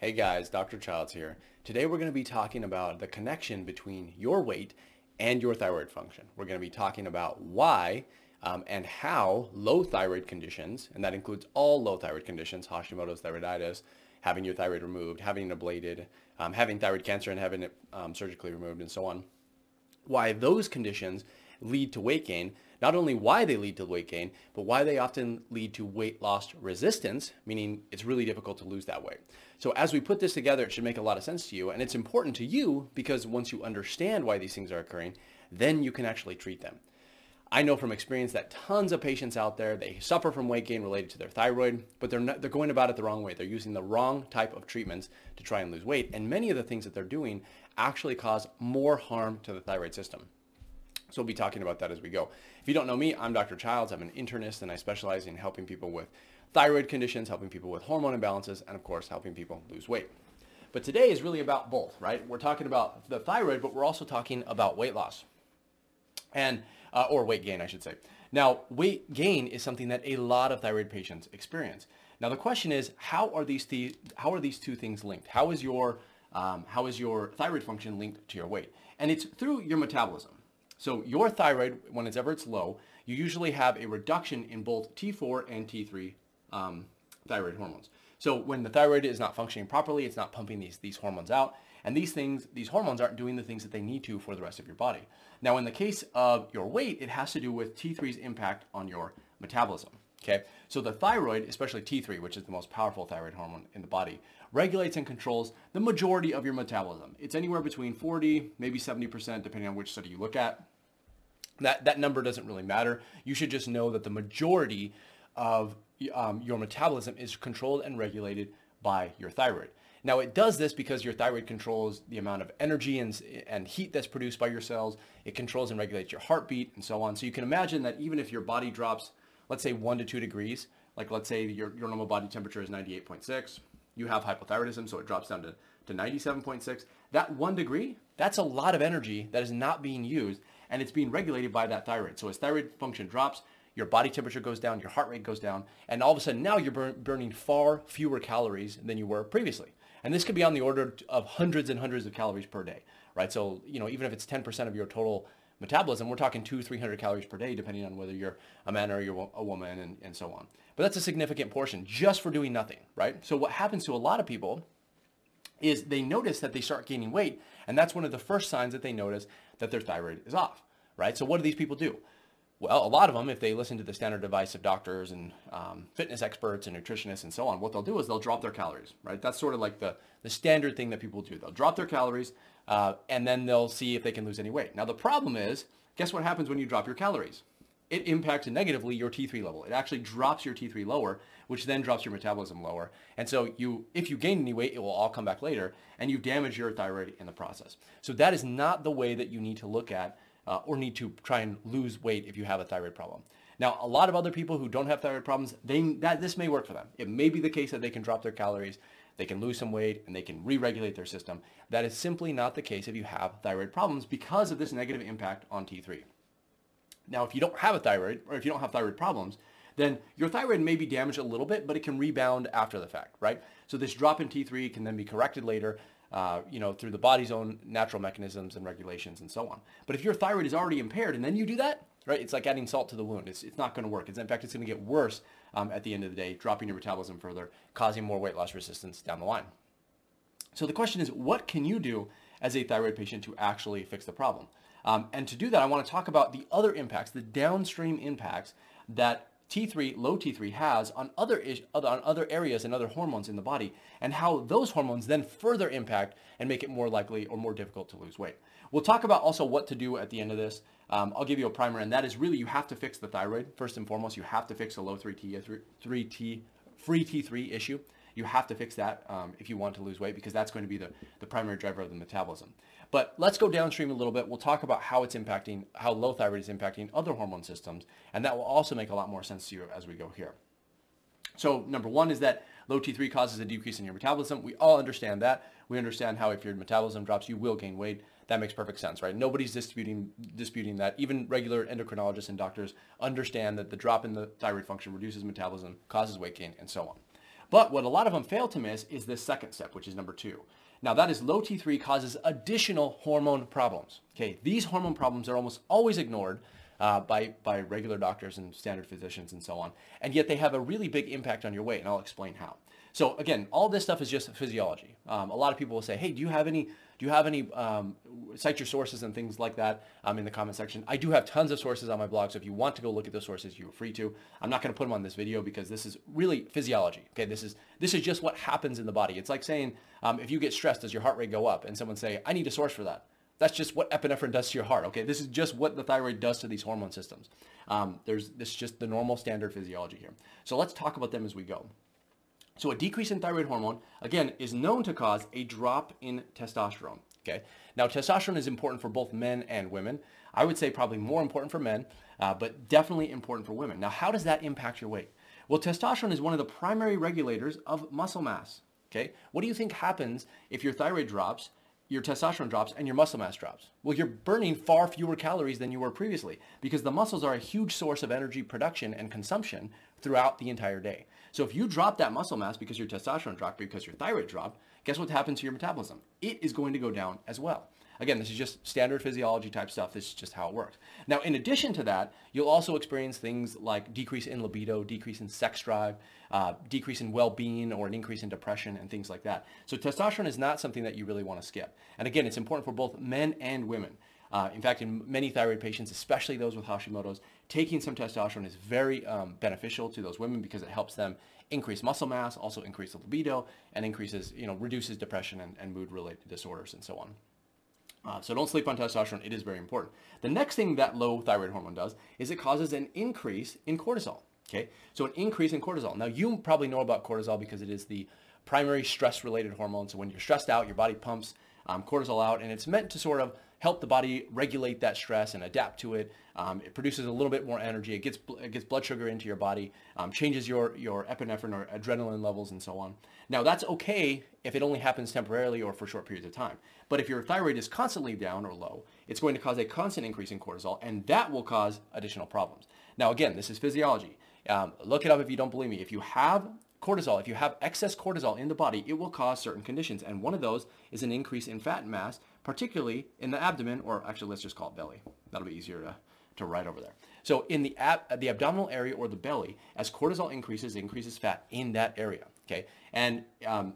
Hey guys, Dr. Childs here. Today we're going to be talking about the connection between your weight and your thyroid function. We're going to be talking about why um, and how low thyroid conditions, and that includes all low thyroid conditions, Hashimoto's thyroiditis, having your thyroid removed, having it ablated, um, having thyroid cancer and having it um, surgically removed, and so on, why those conditions lead to weight gain, not only why they lead to weight gain, but why they often lead to weight loss resistance, meaning it's really difficult to lose that weight. So as we put this together, it should make a lot of sense to you. And it's important to you because once you understand why these things are occurring, then you can actually treat them. I know from experience that tons of patients out there, they suffer from weight gain related to their thyroid, but they're, not, they're going about it the wrong way. They're using the wrong type of treatments to try and lose weight. And many of the things that they're doing actually cause more harm to the thyroid system. So we'll be talking about that as we go. If you don't know me, I'm Dr. Childs. I'm an internist and I specialize in helping people with thyroid conditions, helping people with hormone imbalances, and of course, helping people lose weight. But today is really about both, right? We're talking about the thyroid, but we're also talking about weight loss and uh, or weight gain, I should say. Now, weight gain is something that a lot of thyroid patients experience. Now, the question is, how are these th- how are these two things linked? How is your um, how is your thyroid function linked to your weight? And it's through your metabolism. So your thyroid, ever it's low, you usually have a reduction in both T4 and T3 um, thyroid hormones. So when the thyroid is not functioning properly, it's not pumping these, these hormones out. And these things, these hormones aren't doing the things that they need to for the rest of your body. Now, in the case of your weight, it has to do with T3's impact on your metabolism. Okay, so the thyroid, especially T3, which is the most powerful thyroid hormone in the body, regulates and controls the majority of your metabolism. It's anywhere between 40, maybe 70%, depending on which study you look at. That, that number doesn't really matter. You should just know that the majority of um, your metabolism is controlled and regulated by your thyroid. Now it does this because your thyroid controls the amount of energy and, and heat that's produced by your cells. It controls and regulates your heartbeat and so on. So you can imagine that even if your body drops, let's say one to two degrees, like let's say your, your normal body temperature is 98.6, you have hypothyroidism, so it drops down to, to 97.6. That one degree, that's a lot of energy that is not being used and it's being regulated by that thyroid. So as thyroid function drops, your body temperature goes down, your heart rate goes down, and all of a sudden now you're burn, burning far fewer calories than you were previously. And this could be on the order of hundreds and hundreds of calories per day, right? So, you know, even if it's 10% of your total metabolism, we're talking two, 300 calories per day, depending on whether you're a man or you're a woman and, and so on. But that's a significant portion just for doing nothing, right? So what happens to a lot of people is they notice that they start gaining weight. And that's one of the first signs that they notice that their thyroid is off, right? So what do these people do? Well, a lot of them, if they listen to the standard advice of doctors and um, fitness experts and nutritionists and so on, what they'll do is they'll drop their calories, right? That's sort of like the, the standard thing that people do. They'll drop their calories uh, and then they'll see if they can lose any weight. Now, the problem is, guess what happens when you drop your calories? It impacts negatively your T3 level. It actually drops your T3 lower, which then drops your metabolism lower. And so you, if you gain any weight, it will all come back later and you damage your thyroid in the process. So that is not the way that you need to look at uh, or need to try and lose weight if you have a thyroid problem. Now, a lot of other people who don't have thyroid problems, they, that this may work for them. It may be the case that they can drop their calories, they can lose some weight, and they can re-regulate their system. That is simply not the case if you have thyroid problems because of this negative impact on T3. Now, if you don't have a thyroid, or if you don't have thyroid problems, then your thyroid may be damaged a little bit, but it can rebound after the fact, right? So this drop in T3 can then be corrected later, uh, you know, through the body's own natural mechanisms and regulations and so on. But if your thyroid is already impaired and then you do that, right, it's like adding salt to the wound. It's, it's not going to work. It's, in fact, it's going to get worse um, at the end of the day, dropping your metabolism further, causing more weight loss resistance down the line. So the question is, what can you do as a thyroid patient to actually fix the problem? Um, and to do that, I want to talk about the other impacts, the downstream impacts that T3, low T3 has on other, on other areas and other hormones in the body and how those hormones then further impact and make it more likely or more difficult to lose weight. We'll talk about also what to do at the end of this. Um, I'll give you a primer and that is really you have to fix the thyroid. First and foremost, you have to fix the low 3T, 3T, free T3 issue. You have to fix that um, if you want to lose weight because that's going to be the, the primary driver of the metabolism. But let's go downstream a little bit. We'll talk about how it's impacting, how low thyroid is impacting other hormone systems, and that will also make a lot more sense to you as we go here. So number one is that low T3 causes a decrease in your metabolism. We all understand that. We understand how if your metabolism drops, you will gain weight. That makes perfect sense, right? Nobody's disputing disputing that. Even regular endocrinologists and doctors understand that the drop in the thyroid function reduces metabolism, causes weight gain, and so on. But what a lot of them fail to miss is this second step, which is number two. Now that is low T3 causes additional hormone problems. Okay, these hormone problems are almost always ignored uh, by, by regular doctors and standard physicians and so on. And yet they have a really big impact on your weight, and I'll explain how. So again, all this stuff is just physiology. Um, a lot of people will say, hey, do you have any, do you have any, um, cite your sources and things like that um, in the comment section. I do have tons of sources on my blog, so if you want to go look at those sources, you're free to. I'm not going to put them on this video because this is really physiology. Okay, this is this is just what happens in the body. It's like saying um, if you get stressed, does your heart rate go up? And someone say, I need a source for that. That's just what epinephrine does to your heart. Okay, this is just what the thyroid does to these hormone systems. Um, there's this is just the normal standard physiology here. So let's talk about them as we go. So a decrease in thyroid hormone, again, is known to cause a drop in testosterone. Okay. Now, testosterone is important for both men and women. I would say probably more important for men, uh, but definitely important for women. Now, how does that impact your weight? Well, testosterone is one of the primary regulators of muscle mass. Okay. What do you think happens if your thyroid drops your testosterone drops and your muscle mass drops. Well, you're burning far fewer calories than you were previously because the muscles are a huge source of energy production and consumption throughout the entire day. So if you drop that muscle mass because your testosterone dropped because your thyroid dropped, guess what happens to your metabolism? It is going to go down as well. Again, this is just standard physiology type stuff. This is just how it works. Now, in addition to that, you'll also experience things like decrease in libido, decrease in sex drive, uh, decrease in well-being, or an increase in depression and things like that. So testosterone is not something that you really want to skip. And again, it's important for both men and women. Uh, in fact, in many thyroid patients, especially those with Hashimoto's, taking some testosterone is very um, beneficial to those women because it helps them increase muscle mass, also increase the libido, and increases, you know, reduces depression and, and mood-related disorders and so on. Uh, so don't sleep on testosterone. It is very important. The next thing that low thyroid hormone does is it causes an increase in cortisol. Okay, so an increase in cortisol. Now you probably know about cortisol because it is the primary stress-related hormone. So when you're stressed out, your body pumps um, cortisol out, and it's meant to sort of help the body regulate that stress and adapt to it. Um, it produces a little bit more energy. It gets it gets blood sugar into your body, um, changes your your epinephrine or adrenaline levels, and so on. Now that's okay if it only happens temporarily or for short periods of time. But if your thyroid is constantly down or low, it's going to cause a constant increase in cortisol, and that will cause additional problems. Now again, this is physiology. Um, look it up if you don't believe me. If you have cortisol, if you have excess cortisol in the body, it will cause certain conditions. And one of those is an increase in fat mass, particularly in the abdomen, or actually let's just call it belly. That'll be easier to, to write over there. So in the, ab- the abdominal area or the belly, as cortisol increases, it increases fat in that area. Okay. And um,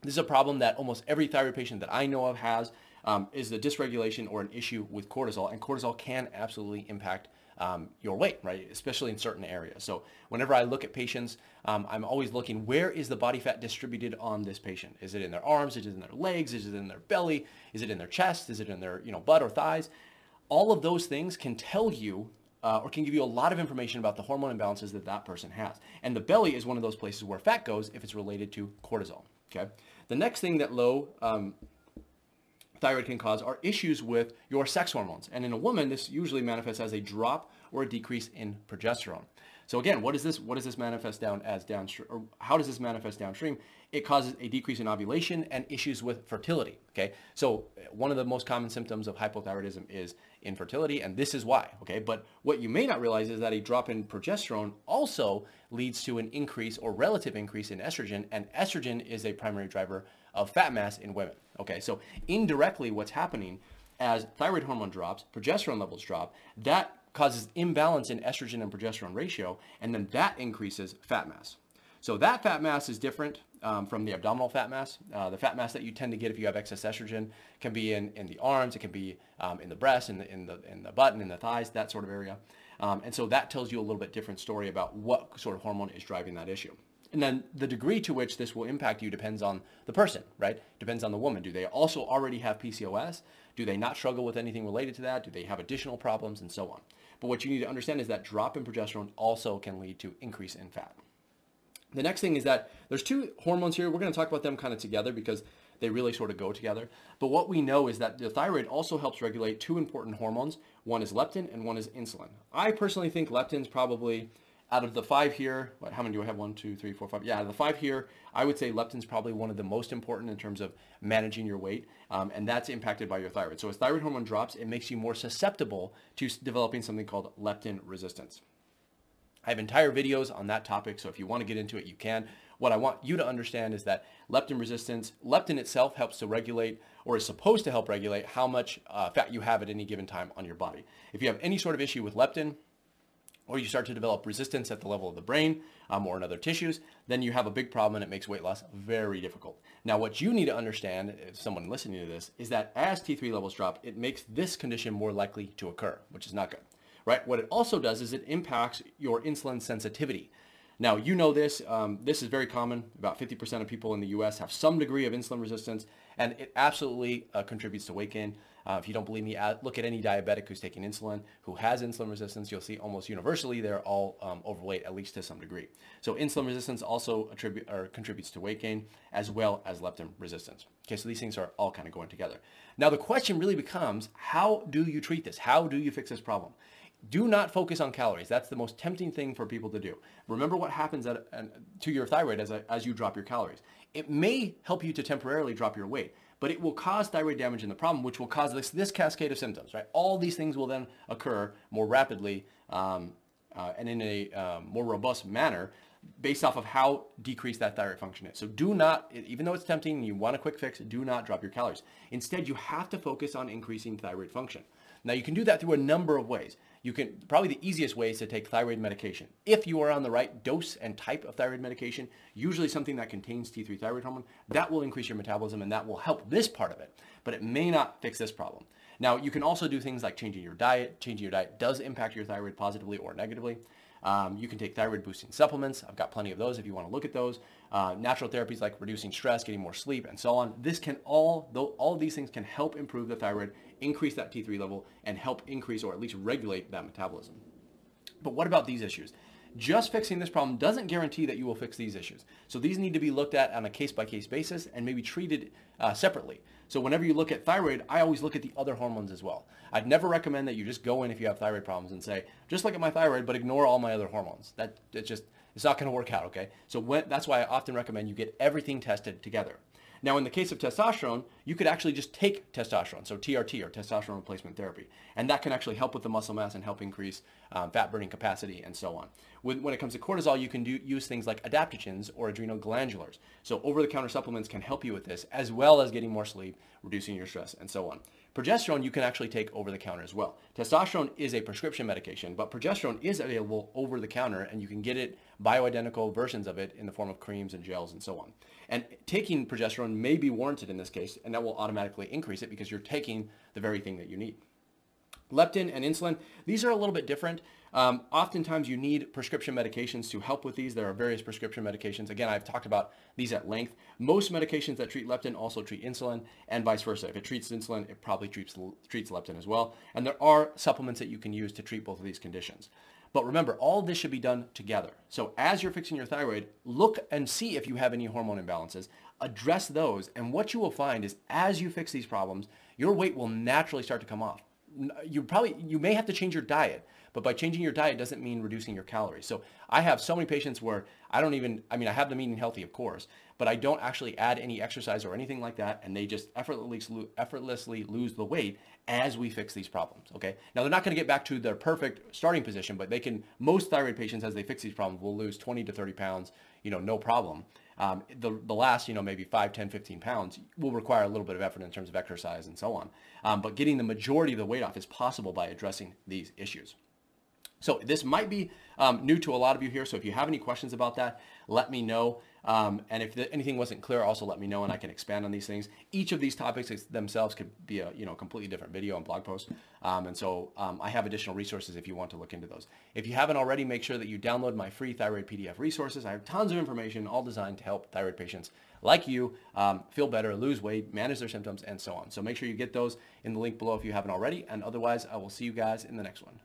this is a problem that almost every thyroid patient that I know of has um, is the dysregulation or an issue with cortisol. And cortisol can absolutely impact um, your weight, right? Especially in certain areas. So whenever I look at patients, um, I'm always looking, where is the body fat distributed on this patient? Is it in their arms? Is it in their legs? Is it in their belly? Is it in their chest? Is it in their, you know, butt or thighs? All of those things can tell you uh, or can give you a lot of information about the hormone imbalances that that person has. And the belly is one of those places where fat goes if it's related to cortisol. Okay. The next thing that low um, thyroid can cause are issues with your sex hormones. And in a woman, this usually manifests as a drop or a decrease in progesterone. So again, what does this what does this manifest down as downstream or how does this manifest downstream? It causes a decrease in ovulation and issues with fertility. Okay, so uh, one of the most common symptoms of hypothyroidism is infertility, and this is why. Okay, but what you may not realize is that a drop in progesterone also leads to an increase or relative increase in estrogen, and estrogen is a primary driver of fat mass in women. Okay, so indirectly, what's happening as thyroid hormone drops, progesterone levels drop, that causes imbalance in estrogen and progesterone ratio, and then that increases fat mass. So that fat mass is different um, from the abdominal fat mass. Uh, the fat mass that you tend to get if you have excess estrogen can be in, in the arms, it can be um, in the breast, in the, in, the, in the butt, in the thighs, that sort of area. Um, and so that tells you a little bit different story about what sort of hormone is driving that issue. And then the degree to which this will impact you depends on the person, right? Depends on the woman. Do they also already have PCOS? Do they not struggle with anything related to that? Do they have additional problems and so on? But what you need to understand is that drop in progesterone also can lead to increase in fat. The next thing is that there's two hormones here. We're going to talk about them kind of together because they really sort of go together. But what we know is that the thyroid also helps regulate two important hormones. One is leptin and one is insulin. I personally think leptin's probably out of the five here, what, how many do I have? One, two, three, four, five. Yeah, out of the five here, I would say leptin's probably one of the most important in terms of managing your weight, um, and that's impacted by your thyroid. So as thyroid hormone drops, it makes you more susceptible to developing something called leptin resistance. I have entire videos on that topic, so if you want to get into it, you can. what I want you to understand is that leptin resistance, leptin itself helps to regulate or is supposed to help regulate how much uh, fat you have at any given time on your body. If you have any sort of issue with leptin, or you start to develop resistance at the level of the brain um, or in other tissues, then you have a big problem and it makes weight loss very difficult. Now, what you need to understand, if someone listening to this, is that as T3 levels drop, it makes this condition more likely to occur, which is not good, right? What it also does is it impacts your insulin sensitivity. Now, you know this. Um, this is very common. About 50% of people in the U.S. have some degree of insulin resistance, and it absolutely uh, contributes to weight gain. Uh, if you don't believe me, look at any diabetic who's taking insulin who has insulin resistance. You'll see almost universally they're all um, overweight, at least to some degree. So insulin resistance also or contributes to weight gain as well as leptin resistance. Okay, so these things are all kind of going together. Now the question really becomes, how do you treat this? How do you fix this problem? do not focus on calories. That's the most tempting thing for people to do. Remember what happens at, to your thyroid as, as you drop your calories. It may help you to temporarily drop your weight, but it will cause thyroid damage in the problem, which will cause this, this cascade of symptoms, right? All these things will then occur more rapidly um, uh, and in a um, more robust manner based off of how decreased that thyroid function is. So do not, even though it's tempting and you want a quick fix, do not drop your calories. Instead, you have to focus on increasing thyroid function. Now you can do that through a number of ways you can probably the easiest way is to take thyroid medication. If you are on the right dose and type of thyroid medication, usually something that contains T3 thyroid hormone, that will increase your metabolism and that will help this part of it, but it may not fix this problem. Now, you can also do things like changing your diet. Changing your diet does impact your thyroid positively or negatively. Um, you can take thyroid boosting supplements. I've got plenty of those if you want to look at those. Uh, natural therapies like reducing stress, getting more sleep, and so on. This can all, though, all of these things can help improve the thyroid, increase that T3 level, and help increase or at least regulate that metabolism. But what about these issues? Just fixing this problem doesn't guarantee that you will fix these issues. So these need to be looked at on a case-by-case basis and maybe treated uh, separately. So whenever you look at thyroid, I always look at the other hormones as well. I'd never recommend that you just go in if you have thyroid problems and say, just look at my thyroid, but ignore all my other hormones. That it's just it's not going to work out. Okay. So when, that's why I often recommend you get everything tested together. Now, in the case of testosterone, you could actually just take testosterone, so TRT or testosterone replacement therapy, and that can actually help with the muscle mass and help increase um, fat burning capacity and so on. With, when it comes to cortisol, you can do, use things like adaptogens or adrenal glandulars. So over-the-counter supplements can help you with this, as well as getting more sleep, reducing your stress, and so on. Progesterone you can actually take over the counter as well. Testosterone is a prescription medication, but progesterone is available over the counter and you can get it bioidentical versions of it in the form of creams and gels and so on. And taking progesterone may be warranted in this case, and that will automatically increase it because you're taking the very thing that you need. Leptin and insulin, these are a little bit different. Um, oftentimes you need prescription medications to help with these. There are various prescription medications. Again, I've talked about these at length. Most medications that treat leptin also treat insulin and vice versa. If it treats insulin, it probably treats, treats leptin as well. And there are supplements that you can use to treat both of these conditions. But remember, all this should be done together. So as you're fixing your thyroid, look and see if you have any hormone imbalances, address those, and what you will find is as you fix these problems, your weight will naturally start to come off. You probably, you may have to change your diet, but by changing your diet doesn't mean reducing your calories. So I have so many patients where I don't even, I mean, I have them eating healthy, of course, but I don't actually add any exercise or anything like that, and they just effortlessly, effortlessly lose the weight as we fix these problems, okay? Now, they're not going to get back to their perfect starting position, but they can, most thyroid patients, as they fix these problems, will lose 20 to 30 pounds, you know, no problem. Um, the, the last, you know, maybe 5, 10, 15 pounds will require a little bit of effort in terms of exercise and so on. Um, but getting the majority of the weight off is possible by addressing these issues. So this might be um, new to a lot of you here. So if you have any questions about that, let me know. Um, and if the, anything wasn't clear, also let me know and I can expand on these things. Each of these topics themselves could be a you know completely different video and blog post. Um, and so um, I have additional resources if you want to look into those. If you haven't already, make sure that you download my free thyroid PDF resources. I have tons of information all designed to help thyroid patients like you um, feel better, lose weight, manage their symptoms, and so on. So make sure you get those in the link below if you haven't already. And otherwise, I will see you guys in the next one.